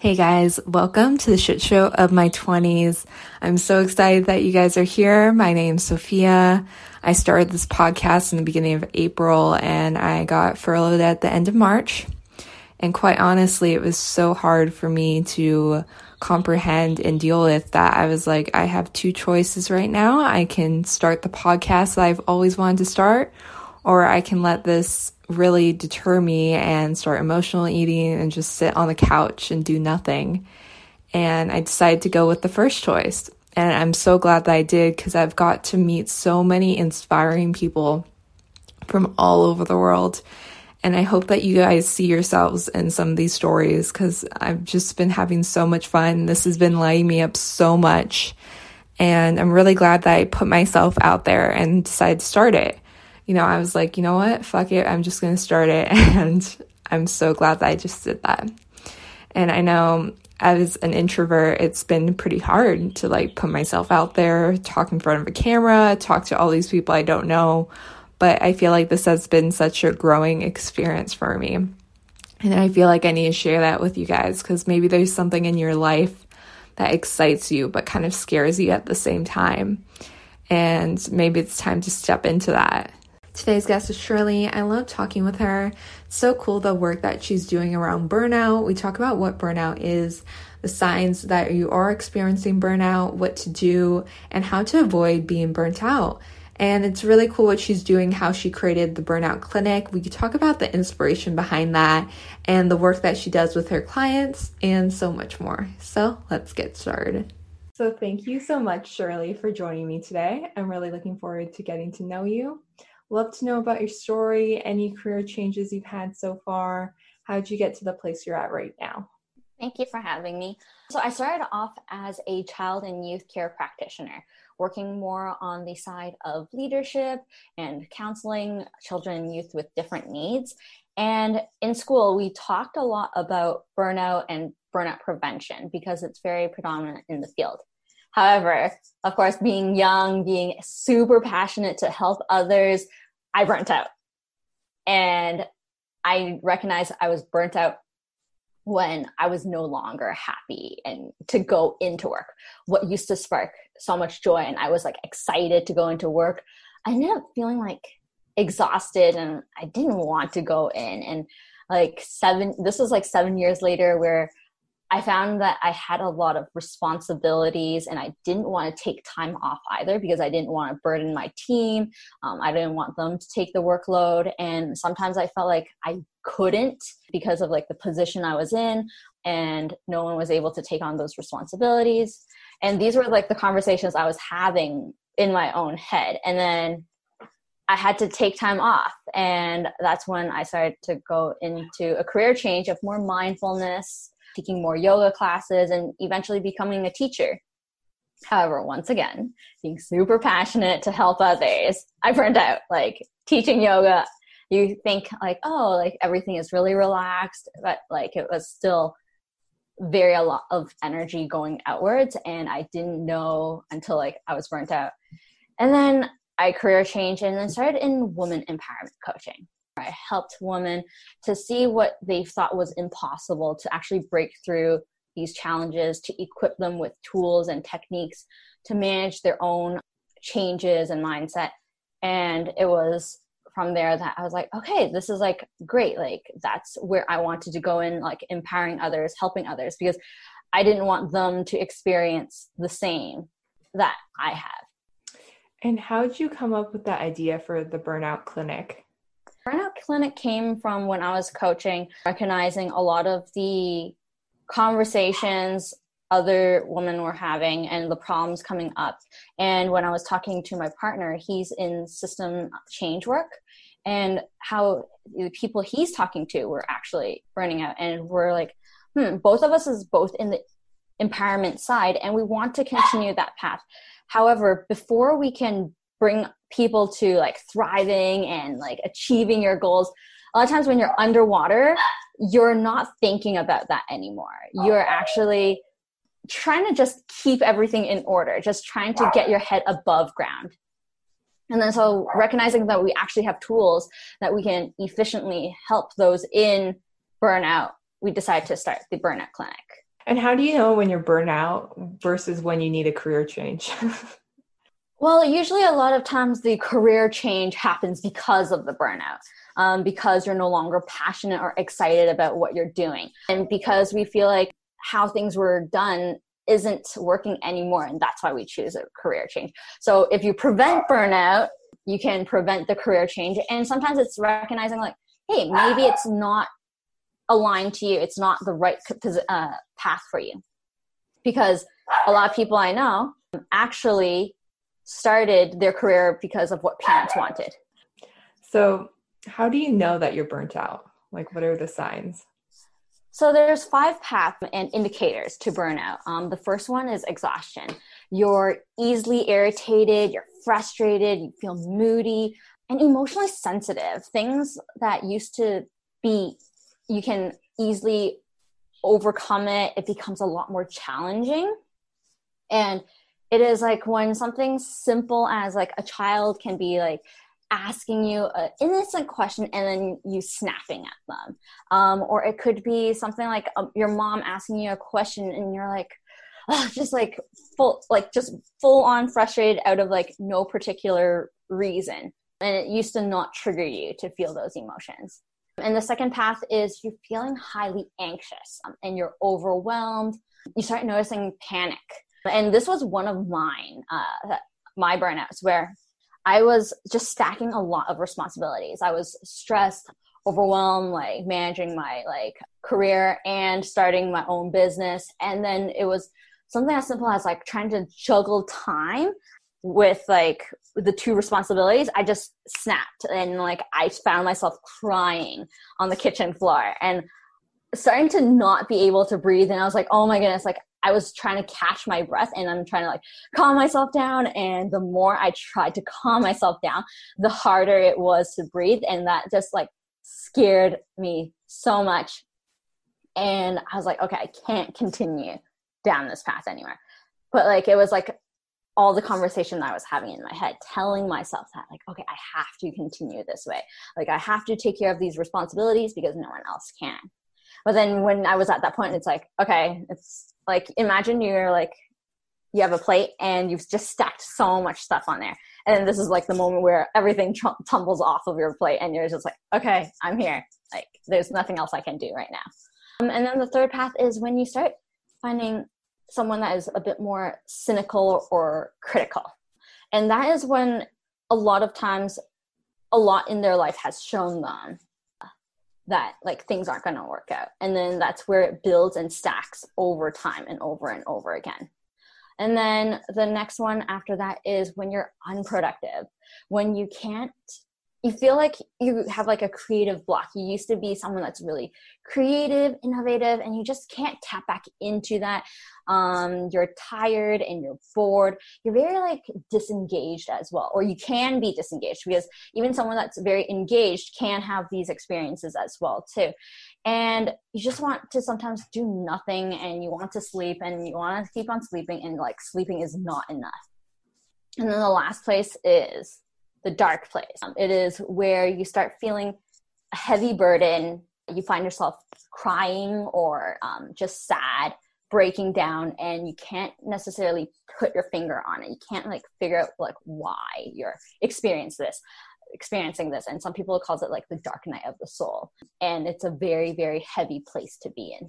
Hey guys, welcome to the shit show of my 20s. I'm so excited that you guys are here. My name's Sophia. I started this podcast in the beginning of April and I got furloughed at the end of March. And quite honestly, it was so hard for me to comprehend and deal with that. I was like, I have two choices right now. I can start the podcast that I've always wanted to start, or I can let this really deter me and start emotional eating and just sit on the couch and do nothing. And I decided to go with the first choice. And I'm so glad that I did because I've got to meet so many inspiring people from all over the world. And I hope that you guys see yourselves in some of these stories because I've just been having so much fun. This has been lighting me up so much. And I'm really glad that I put myself out there and decided to start it you know, I was like, you know what? Fuck it. I'm just going to start it. And I'm so glad that I just did that. And I know as an introvert, it's been pretty hard to like put myself out there, talk in front of a camera, talk to all these people I don't know. But I feel like this has been such a growing experience for me. And I feel like I need to share that with you guys because maybe there's something in your life that excites you but kind of scares you at the same time. And maybe it's time to step into that. Today's guest is Shirley. I love talking with her. It's so cool the work that she's doing around burnout. We talk about what burnout is, the signs that you are experiencing burnout, what to do, and how to avoid being burnt out. And it's really cool what she's doing, how she created the Burnout Clinic. We talk about the inspiration behind that and the work that she does with her clients and so much more. So let's get started. So, thank you so much, Shirley, for joining me today. I'm really looking forward to getting to know you. Love to know about your story, any career changes you've had so far. How did you get to the place you're at right now? Thank you for having me. So, I started off as a child and youth care practitioner, working more on the side of leadership and counseling children and youth with different needs. And in school, we talked a lot about burnout and burnout prevention because it's very predominant in the field. However, of course, being young, being super passionate to help others, I burnt out. And I recognized I was burnt out when I was no longer happy and to go into work. What used to spark so much joy and I was like excited to go into work, I ended up feeling like exhausted and I didn't want to go in. And like seven, this was like seven years later where I found that I had a lot of responsibilities and I didn't want to take time off either because I didn't want to burden my team. Um, I didn't want them to take the workload. And sometimes I felt like I couldn't because of like the position I was in and no one was able to take on those responsibilities. And these were like the conversations I was having in my own head. And then I had to take time off. And that's when I started to go into a career change of more mindfulness taking more yoga classes, and eventually becoming a teacher. However, once again, being super passionate to help others, I burned out. Like teaching yoga, you think like, oh, like everything is really relaxed, but like it was still very a lot of energy going outwards and i didn't know until like i was burnt out and then i career changed and then started in woman empowerment coaching I helped women to see what they thought was impossible to actually break through these challenges, to equip them with tools and techniques to manage their own changes and mindset. And it was from there that I was like, okay, this is like great. Like that's where I wanted to go in, like empowering others, helping others, because I didn't want them to experience the same that I have. And how did you come up with that idea for the burnout clinic? Clinic came from when I was coaching, recognizing a lot of the conversations other women were having and the problems coming up. And when I was talking to my partner, he's in system change work and how the people he's talking to were actually burning out. And we're like, hmm, both of us is both in the empowerment side and we want to continue that path. However, before we can bring people to like thriving and like achieving your goals. A lot of times when you're underwater you're not thinking about that anymore. You're oh. actually trying to just keep everything in order just trying to get your head above ground. And then so recognizing that we actually have tools that we can efficiently help those in burnout we decided to start the burnout clinic. And how do you know when you're burnout versus when you need a career change? well, usually a lot of times the career change happens because of the burnout. Um, because you're no longer passionate or excited about what you're doing. And because we feel like how things were done isn't working anymore. And that's why we choose a career change. So if you prevent burnout, you can prevent the career change. And sometimes it's recognizing, like, hey, maybe it's not aligned to you, it's not the right uh, path for you. Because a lot of people I know actually started their career because of what parents wanted. So, how do you know that you're burnt out? Like, what are the signs? So there's five paths and indicators to burnout. Um, the first one is exhaustion. You're easily irritated, you're frustrated, you feel moody, and emotionally sensitive. Things that used to be, you can easily overcome it. It becomes a lot more challenging. And it is like when something simple as like a child can be like asking you an innocent question and then you snapping at them. Um, or it could be something like um, your mom asking you a question and you're like, oh, just like full, like just full on frustrated out of like no particular reason. And it used to not trigger you to feel those emotions. And the second path is you're feeling highly anxious um, and you're overwhelmed. You start noticing panic. And this was one of mine, uh, my burnouts, where I was just stacking a lot of responsibilities. I was stressed, overwhelmed, like managing my like career and starting my own business. And then it was something as simple as like trying to juggle time with like the two responsibilities. I just snapped and like I found myself crying on the kitchen floor and starting to not be able to breathe. And I was like, oh my goodness, like I was trying to catch my breath and I'm trying to like calm myself down. And the more I tried to calm myself down, the harder it was to breathe. And that just like scared me so much. And I was like, okay, I can't continue down this path anymore. But like, it was like all the conversation that I was having in my head, telling myself that, like, okay, I have to continue this way. Like, I have to take care of these responsibilities because no one else can. But then when I was at that point, it's like, okay, it's like imagine you're like you have a plate and you've just stacked so much stuff on there. And this is like the moment where everything tumbles off of your plate and you're just like okay i'm here. Like there's nothing else i can do right now. Um, and then the third path is when you start finding someone that is a bit more cynical or critical. And that is when a lot of times a lot in their life has shown them that like things aren't going to work out. And then that's where it builds and stacks over time and over and over again. And then the next one after that is when you're unproductive when you can't you feel like you have like a creative block. You used to be someone that's really creative, innovative, and you just can't tap back into that. Um, you're tired and you're bored. You're very like disengaged as well, or you can be disengaged because even someone that's very engaged can have these experiences as well too. And you just want to sometimes do nothing, and you want to sleep, and you want to keep on sleeping, and like sleeping is not enough. And then the last place is the dark place. Um, it is where you start feeling a heavy burden. You find yourself crying or um, just sad, breaking down, and you can't necessarily put your finger on it. You can't like figure out like why you're experiencing this experiencing this and some people calls it like the dark night of the soul and it's a very very heavy place to be in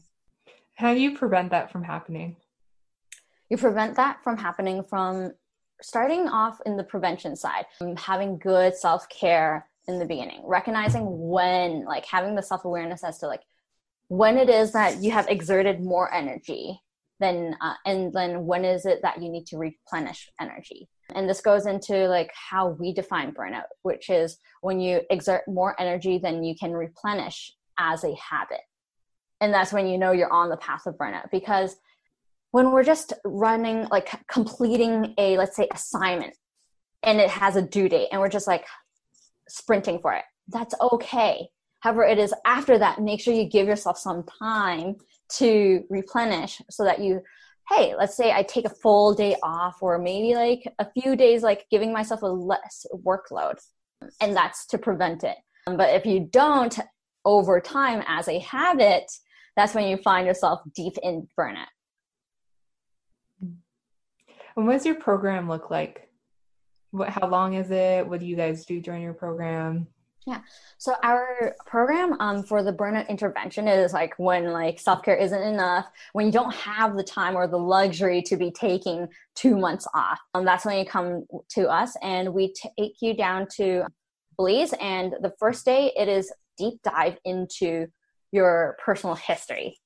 how do you prevent that from happening you prevent that from happening from starting off in the prevention side, um, having good self care in the beginning, recognizing when, like having the self awareness as to like when it is that you have exerted more energy then uh, and then when is it that you need to replenish energy? And this goes into like how we define burnout which is when you exert more energy than you can replenish as a habit. And that's when you know you're on the path of burnout because when we're just running like completing a let's say assignment and it has a due date and we're just like sprinting for it that's okay however it is after that make sure you give yourself some time to replenish so that you hey let's say i take a full day off or maybe like a few days like giving myself a less workload and that's to prevent it but if you don't over time as a habit that's when you find yourself deep in burnout. And what does your program look like? What, how long is it? What do you guys do during your program? Yeah. So our program um, for the burnout intervention is like when like self care isn't enough, when you don't have the time or the luxury to be taking two months off. Um, that's when you come to us and we take you down to Belize. And the first day, it is deep dive into your personal history.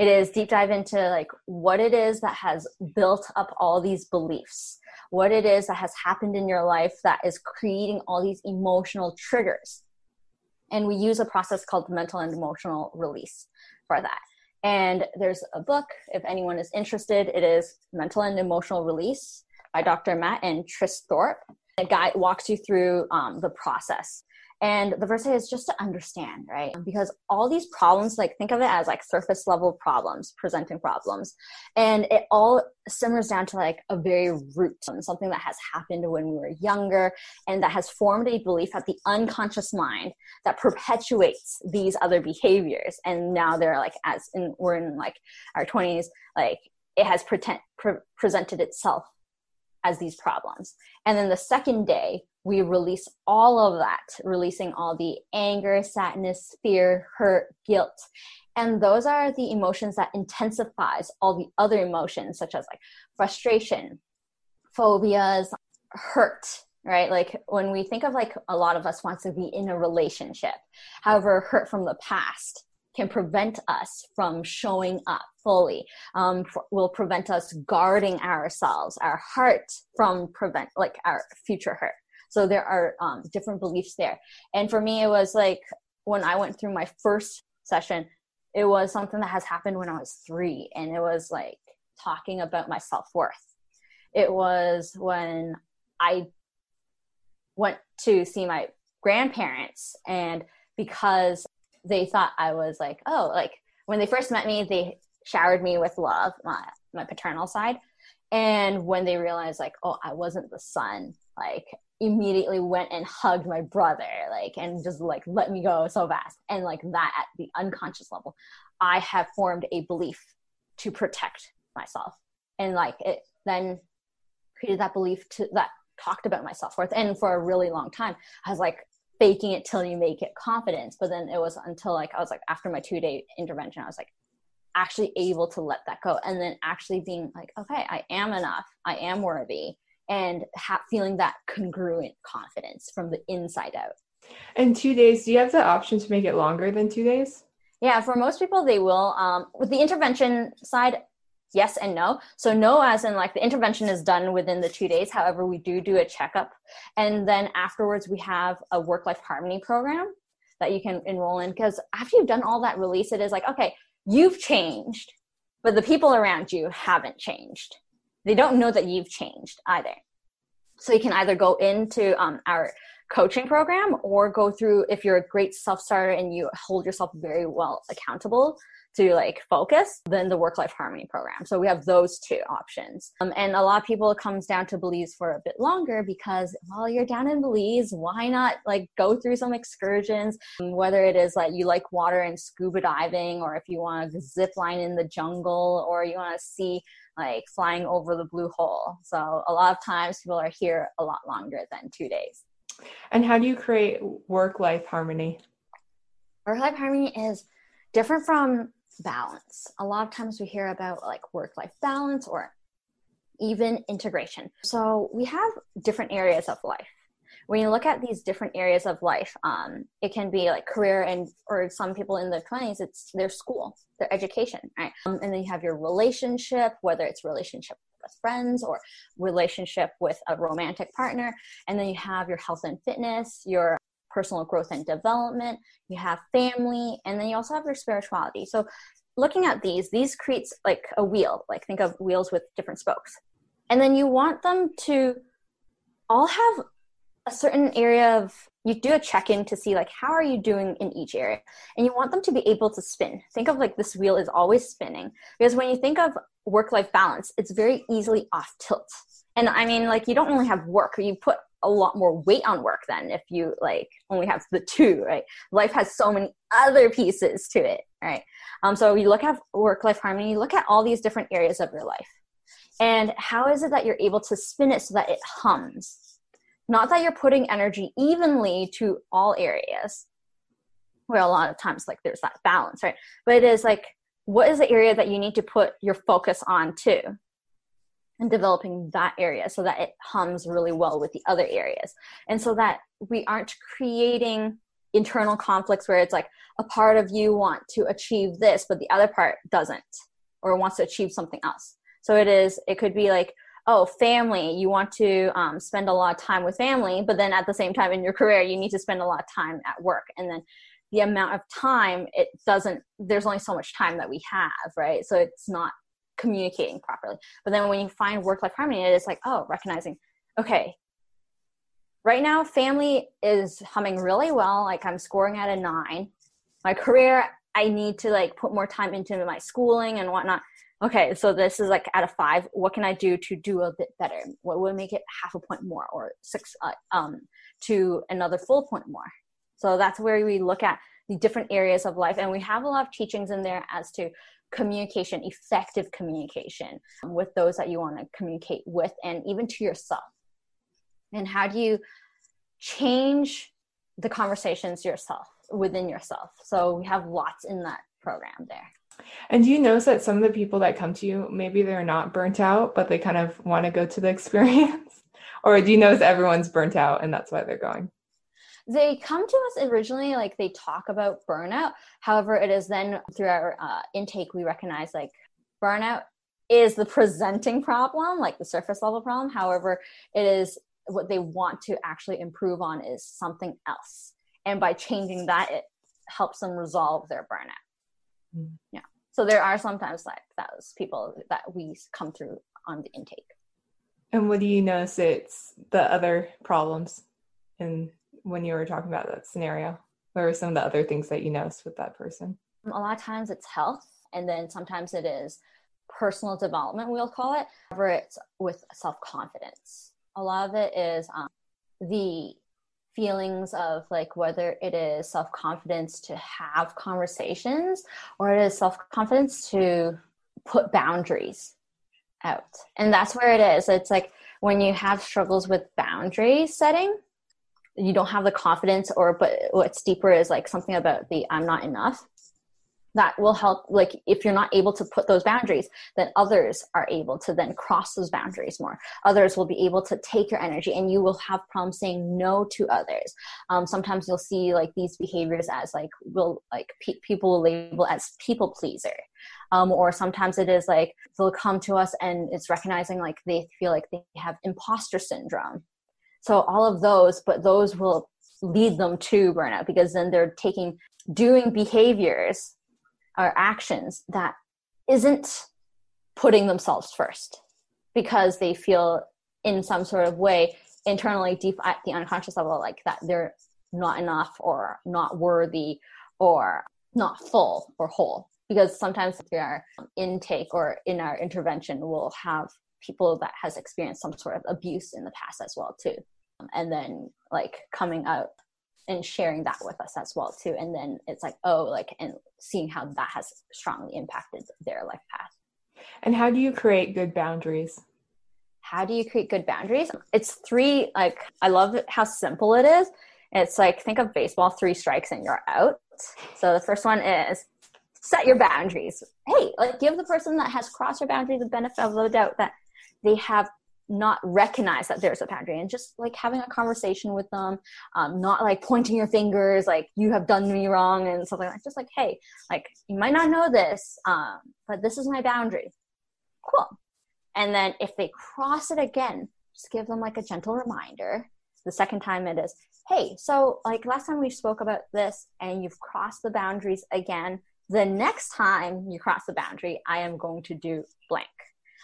It is deep dive into like what it is that has built up all these beliefs what it is that has happened in your life that is creating all these emotional triggers. And we use a process called mental and emotional release for that. And there's a book, if anyone is interested, it is Mental and Emotional Release by Dr. Matt and Tris Thorp. A guy walks you through um, the process. And the first thing is just to understand, right? Because all these problems, like think of it as like surface level problems, presenting problems. And it all simmers down to like a very root, something that has happened when we were younger and that has formed a belief at the unconscious mind that perpetuates these other behaviors. And now they're like, as in, we're in like our 20s, like it has pretend, pre- presented itself as these problems. And then the second day, we release all of that, releasing all the anger, sadness, fear, hurt, guilt. And those are the emotions that intensifies all the other emotions, such as like frustration, phobias, hurt, right? Like when we think of like a lot of us wants to be in a relationship. However, hurt from the past can prevent us from showing up fully um, will prevent us guarding ourselves our heart from prevent like our future hurt so there are um, different beliefs there. And for me, it was like when I went through my first session, it was something that has happened when I was three. And it was like talking about my self worth. It was when I went to see my grandparents and because they thought I was like, oh, like when they first met me, they showered me with love, my my paternal side. And when they realized like, oh, I wasn't the son, like immediately went and hugged my brother like and just like let me go so fast. And like that at the unconscious level i have formed a belief to protect myself. And like it then created that belief to that talked about my self-worth. And for a really long time i was like faking it till you make it confidence. But then it was until like i was like after my two day intervention i was like actually able to let that go. And then actually being like okay i am enough. I am worthy and ha- feeling that congruent confidence from the inside out. And two days, do you have the option to make it longer than two days? Yeah, for most people, they will. Um, with the intervention side, yes and no. So, no, as in like the intervention is done within the two days. However, we do do a checkup. And then afterwards, we have a work life harmony program that you can enroll in. Because after you've done all that release, it is like, okay, you've changed, but the people around you haven't changed they don't know that you've changed either. So you can either go into um, our coaching program or go through if you're a great self starter and you hold yourself very well accountable to like focus than the work life harmony program so we have those two options um, and a lot of people comes down to belize for a bit longer because well you're down in belize why not like go through some excursions whether it is like you like water and scuba diving or if you want to zip line in the jungle or you want to see like flying over the blue hole. So a lot of times people are here a lot longer than two days. And how do you create work life harmony? Work life harmony is different from balance. A lot of times we hear about like work life balance or even integration. So we have different areas of life when you look at these different areas of life, um, it can be like career and or some people in their twenties, it's their school, their education, right? Um, and then you have your relationship, whether it's relationship with friends or relationship with a romantic partner, and then you have your health and fitness, your personal growth and development, you have family, and then you also have your spirituality. So looking at these, these creates like a wheel, like think of wheels with different spokes. And then you want them to all have a certain area of you do a check-in to see like how are you doing in each area? And you want them to be able to spin. Think of like this wheel is always spinning. Because when you think of work-life balance it's very easily off tilt and i mean like you don't only have work. Or you put a lot more weight on work than if you like only have the two right? Life has so many other pieces to it right? Um, so you look at work life harmony you look at all these different areas of your life. And how is it that you're able to spin it so that it hums? Not that you're putting energy evenly to all areas where a lot of times like there's that balance right? But it is like what is the area that you need to put your focus on too and developing that area so that it hums really well with the other areas. And so that we aren't creating internal conflicts where it's like a part of you want to achieve this but the other part doesn't or wants to achieve something else. So it is it could be like oh family you want to um, spend a lot of time with family but then at the same time in your career you need to spend a lot of time at work. And then the amount of time it doesn't there's only so much time that we have right? So it's not communicating properly. But then when you find work life harmony, it is like, oh, recognizing, okay, right now, family is humming really well. Like I'm scoring at a nine. My career, I need to like put more time into my schooling and whatnot. Okay, so this is like at a five. What can I do to do a bit better? What would make it half a point more or six uh, um, to another full point more? So that's where we look at the different areas of life. And we have a lot of teachings in there as to communication, effective communication um, with those that you want to communicate with and even to yourself. And how do you change the conversations yourself within yourself? So we have lots in that program there. And do you notice that some of the people that come to you, maybe they're not burnt out, but they kind of want to go to the experience? or do you notice everyone's burnt out and that's why they're going? They come to us originally like they talk about burnout. However it is then through our uh, intake we recognize like burnout is the presenting problem like the surface level problem. However it is what they want to actually improve on is something else. And by changing that it helps them resolve their burnout. Mm. yeah. So there are sometimes like those people that we come through on the intake. And what do you notice it's the other problems in when you were talking about that scenario? What are some of the other things that you noticed with that person? A lot of times it's health, and then sometimes it is personal development, we'll call it, or it's with self confidence. A lot of it is um, the feelings of like whether it is self confidence to have conversations or it is self confidence to put boundaries out. And that's where it is. It's like when you have struggles with boundary setting, you don't have the confidence or but what's deeper is like something about the i'm not enough. That will help like if you're not able to put those boundaries then others are able to then cross those boundaries more. Others will be able to take your energy and you will have problems saying no to others. Um, sometimes you'll see like these behaviors as like will like pe- people will label as people pleaser. Um, or sometimes it is like they'll come to us and it's recognizing like they feel like they have imposter syndrome so all of those, but those will lead them to burnout because then they're taking doing behaviors or actions that isn't putting themselves first because they feel in some sort of way internally deep at the unconscious level like that they're not enough or not worthy or not full or whole. Because sometimes our intake or in our intervention we'll have people that has experienced some sort of abuse in the past as well too. Um, and then like coming out and sharing that with us as well too. And then it's like oh like and seeing how that has strongly impacted their life path. And how do you create good boundaries? How do you create good boundaries? It's three like i love how simple it is. It's like think of baseball three strikes and you're out. So the first one is set your boundaries. Hey like give the person that has crossed your boundary the benefit of the doubt that they have not recognize that there's a boundary and just like having a conversation with them um, not like pointing your fingers like you have done me wrong and something like just like hey like you might not know this um, but this is my boundary. Cool. And then if they cross it again just give them like a gentle reminder the second time it is hey so like last time we spoke about this and you've crossed the boundaries again the next time you cross the boundary i am going to do blank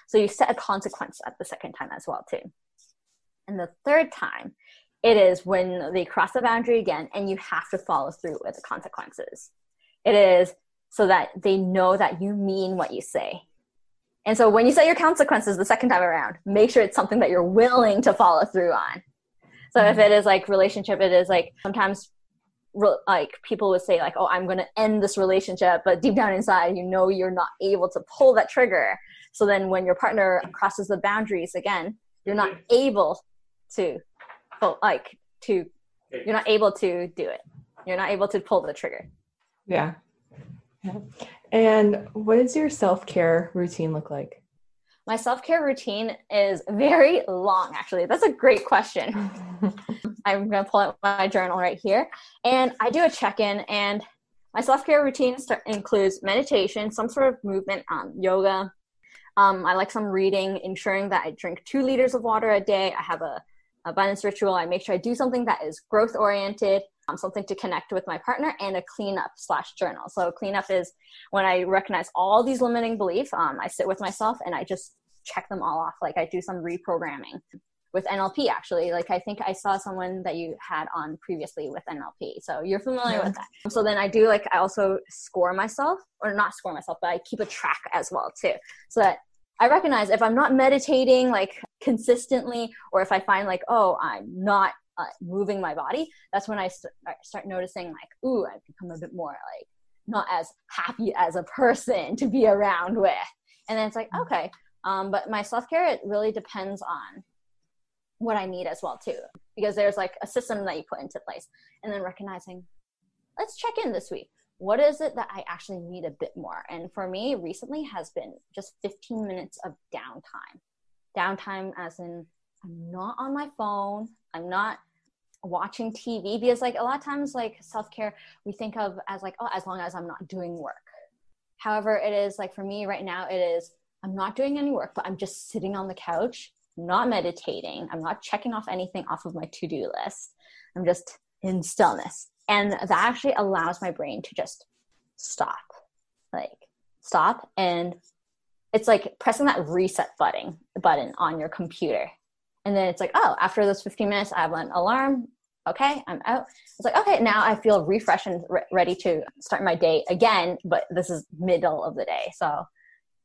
so you set a consequence at the second time as well too. And the third time, it is when they cross the boundary again and you have to follow through with the consequences. It is so that they know that you mean what you say. And so when you set your consequences the second time around, make sure it's something that you're willing to follow through on. So if it is like relationship, it is like sometimes re- like people would say like, oh, I'm going to end this relationship, but deep down inside, you know, you're not able to pull that trigger. So then when your partner crosses the boundaries again, you're not able to, like to, you're not able to do it. You're not able to pull the trigger. Yeah. yeah. And what does your self care routine look like? My self care routine is very long, actually. That's a great question. I'm going to pull out my journal right here. And I do a check in, and my self care routine includes meditation, some sort of movement, um, yoga. Um, I like some reading, ensuring that I drink two liters of water a day. I have a abundance ritual. I make sure I do something that is growth oriented um, something to connect with my partner, and a cleanup slash journal. So cleanup is when I recognize all these limiting beliefs. Um, I sit with myself and I just check them all off. Like I do some reprogramming with NLP actually. Like I think I saw someone that you had on previously with NLP. So you're familiar yeah. with that. So then I do like I also score myself or not score myself, but I keep a track as well too. So that I recognize if I'm not meditating like consistently or if I find like oh I'm not uh, moving my body, that's when I st- start noticing like, ooh, I've become a bit more like not as happy as a person to be around with. And then it's like, okay. Um, but my self care, it really depends on what I need as well too, because there's like a system that you put into place, and then recognizing, let's check in this week. What is it that I actually need a bit more? And for me, recently has been just 15 minutes of downtime. Downtime, as in I'm not on my phone. I'm not watching TV because like a lot of times like self-care we think of as like oh as long as I'm not doing work. However, it is like for me right now it is I'm not doing any work but I'm just sitting on the couch, not meditating. I'm not checking off anything off of my to-do list. I'm just in stillness. And that actually allows my brain to just stop. Like stop and it's like pressing that reset button button on your computer and then it's like oh after those 15 minutes i have an alarm okay, I'm out. It's like, okay, now I feel refreshed and re- ready to start my day again, but this is middle of the day. So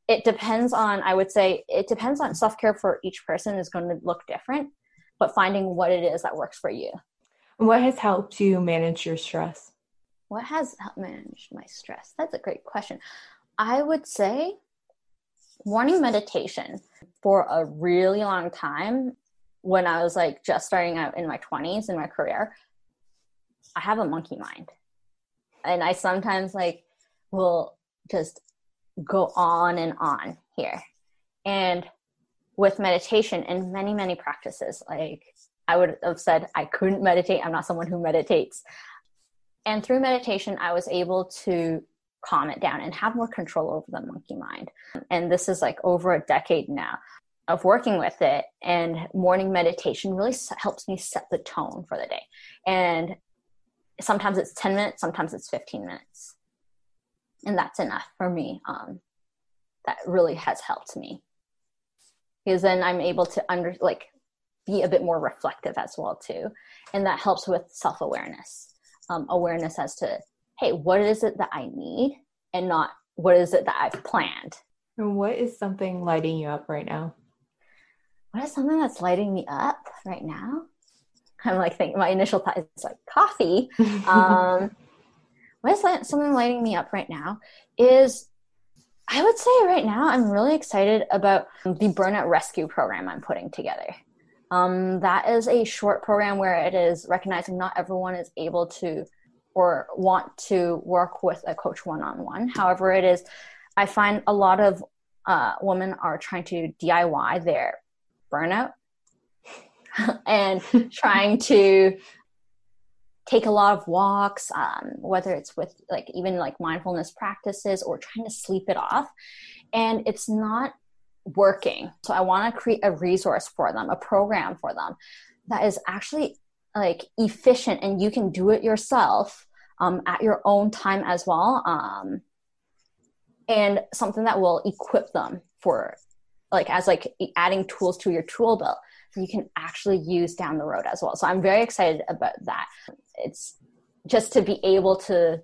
it depends on, I would say, it depends on self care for each person is going to look different, but finding what it is that works for you. What has helped you manage your stress? What has helped manage my stress? That's a great question. I would say morning meditation for a really long time when I was like just starting out in my 20s in my career, I have a monkey mind. And I sometimes like will just go on and on here. And with meditation and many, many practices, like I would have said, I couldn't meditate. I'm not someone who meditates. And through meditation, I was able to calm it down and have more control over the monkey mind. And this is like over a decade now of working with it and morning meditation really helps me set the tone for the day and sometimes it's 10 minutes sometimes it's 15 minutes and that's enough for me um, that really has helped me because then i'm able to under like be a bit more reflective as well too and that helps with self-awareness um, awareness as to hey what is it that i need and not what is it that i've planned and what is something lighting you up right now what is something that's lighting me up right now? I'm like thinking my initial thought is like coffee. Um, what is something lighting me up right now is I would say right now I'm really excited about the burnout rescue program I'm putting together. Um, that is a short program where it is recognizing not everyone is able to or want to work with a coach one on one. However, it is, I find a lot of uh, women are trying to DIY their burnout and trying to take a lot of walks um, whether it's with like even like mindfulness practices or trying to sleep it off and it's not working so i want to create a resource for them a program for them that is actually like efficient and you can do it yourself um, at your own time as well um, and something that will equip them for like as like adding tools to your tool belt you can actually use down the road as well. So I'm very excited about that. It's just to be able to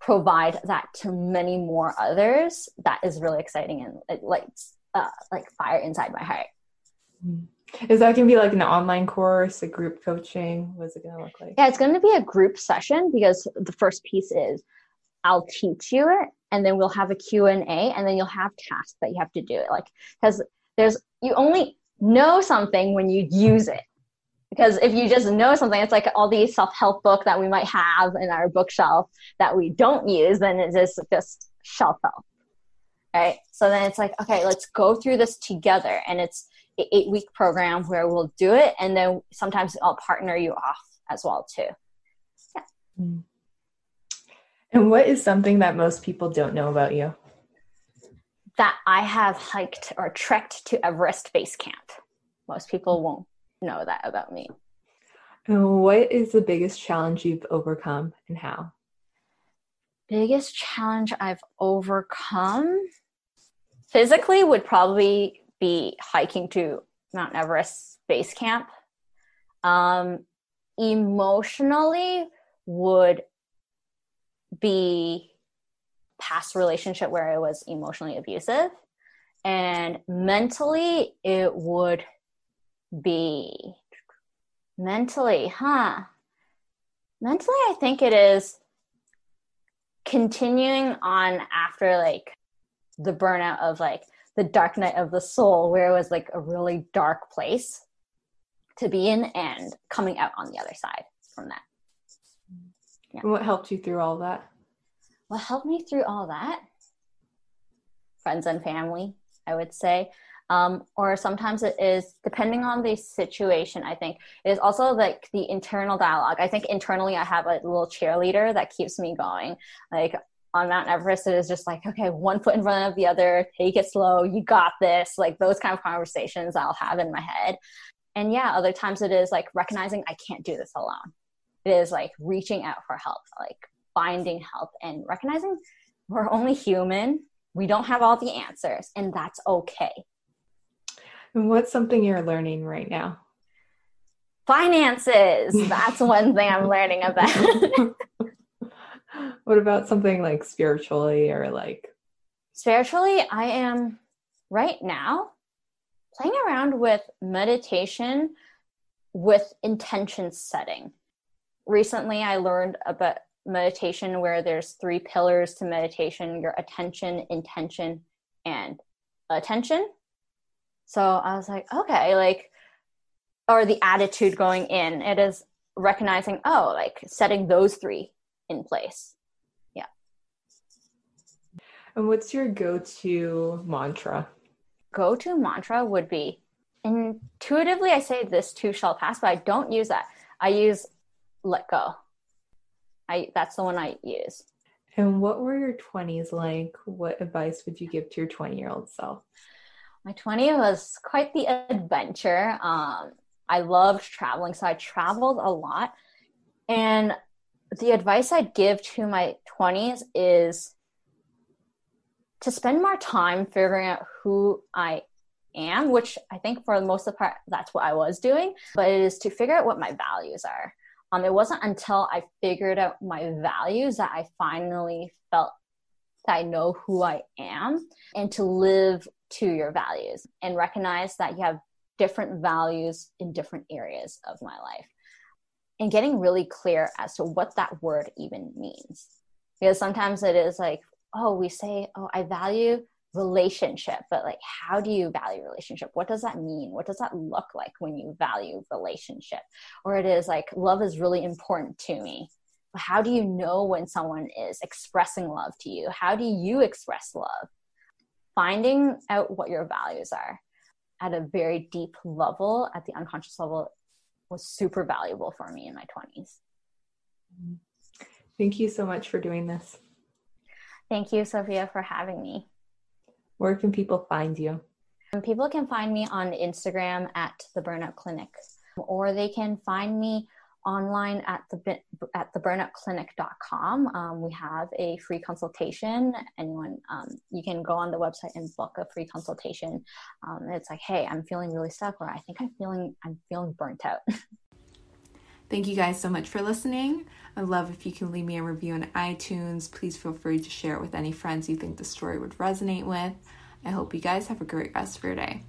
provide that to many more others that is really exciting and it lights uh, like fire inside my heart. Mm-hmm. Is that going to be like an online course, a group coaching? What's it going to look like? Yeah, it's going to be a group session because the first piece is I'll teach you it and then we'll have a Q&A and then you'll have tasks that you have to do it. Like cuz there's you only know something when you use it. Because if you just know something, it's like all these self-help book that we might have in our bookshelf that we don't use, then it's just just shelf help. Right? So then it's like, okay, let's go through this together and it's an eight week program where we'll do it and then sometimes I'll partner you off as well too. Yeah. And what is something that most people don't know about you? That I have hiked or trekked to Everest Base Camp. Most people won't know that about me. What is the biggest challenge you've overcome and how? Biggest challenge I've overcome physically would probably be hiking to Mount Everest base camp. Um, emotionally would be past relationship where I was emotionally abusive. And mentally, it would be mentally, huh? Mentally, I think it is continuing on after like the burnout of like the dark night of the soul where it was like a really dark place to be in and coming out on the other side from that yeah. what helped you through all that what helped me through all that friends and family i would say um, or sometimes it is depending on the situation i think it is also like the internal dialogue i think internally i have a little cheerleader that keeps me going like on Mount Everest, it is just like, okay, one foot in front of the other, take it slow, you got this. Like those kind of conversations I'll have in my head. And yeah, other times it is like recognizing I can't do this alone. It is like reaching out for help, like finding help and recognizing we're only human. We don't have all the answers, and that's okay. And what's something you're learning right now? Finances. That's one thing I'm learning about. what about something like spiritually or like spiritually i am right now playing around with meditation with intention setting recently i learned about meditation where there's three pillars to meditation your attention intention and attention so i was like okay like or the attitude going in it is recognizing oh like setting those three in place. Yeah. And what's your go to mantra? Go to mantra would be intuitively, I say this too shall pass, but I don't use that. I use let go. I that's the one I use. And what were your 20s like? What advice would you give to your 20 year old self? My 20 was quite the adventure. Um, I loved traveling, so I traveled a lot. And the advice I'd give to my 20s is to spend more time figuring out who I am, which I think for the most of the part, that's what I was doing, but it is to figure out what my values are. Um, it wasn't until I figured out my values that I finally felt that I know who I am and to live to your values and recognize that you have different values in different areas of my life and getting really clear as to what that word even means. Because sometimes it is like, oh, we say, oh, I value relationship, but like, how do you value relationship? What does that mean? What does that look like when you value relationship? Or it is like, love is really important to me. How do you know when someone is expressing love to you? How do you express love? Finding out what your values are at a very deep level, at the unconscious level, was super valuable for me in my 20s. Thank you so much for doing this. Thank you, Sophia, for having me. Where can people find you? People can find me on Instagram at the Burnout Clinic, or they can find me online at the at theburnoutclinic.com. Um, we have a free consultation. Anyone, um, you can go on the website and book a free consultation. Um, it's like, hey, I'm feeling really stuck, or I think I'm feeling I'm feeling burnt out. Thank you guys so much for listening. I love if you can leave me a review on iTunes. Please feel free to share it with any friends you think the story would resonate with. I hope you guys have a great rest of your day.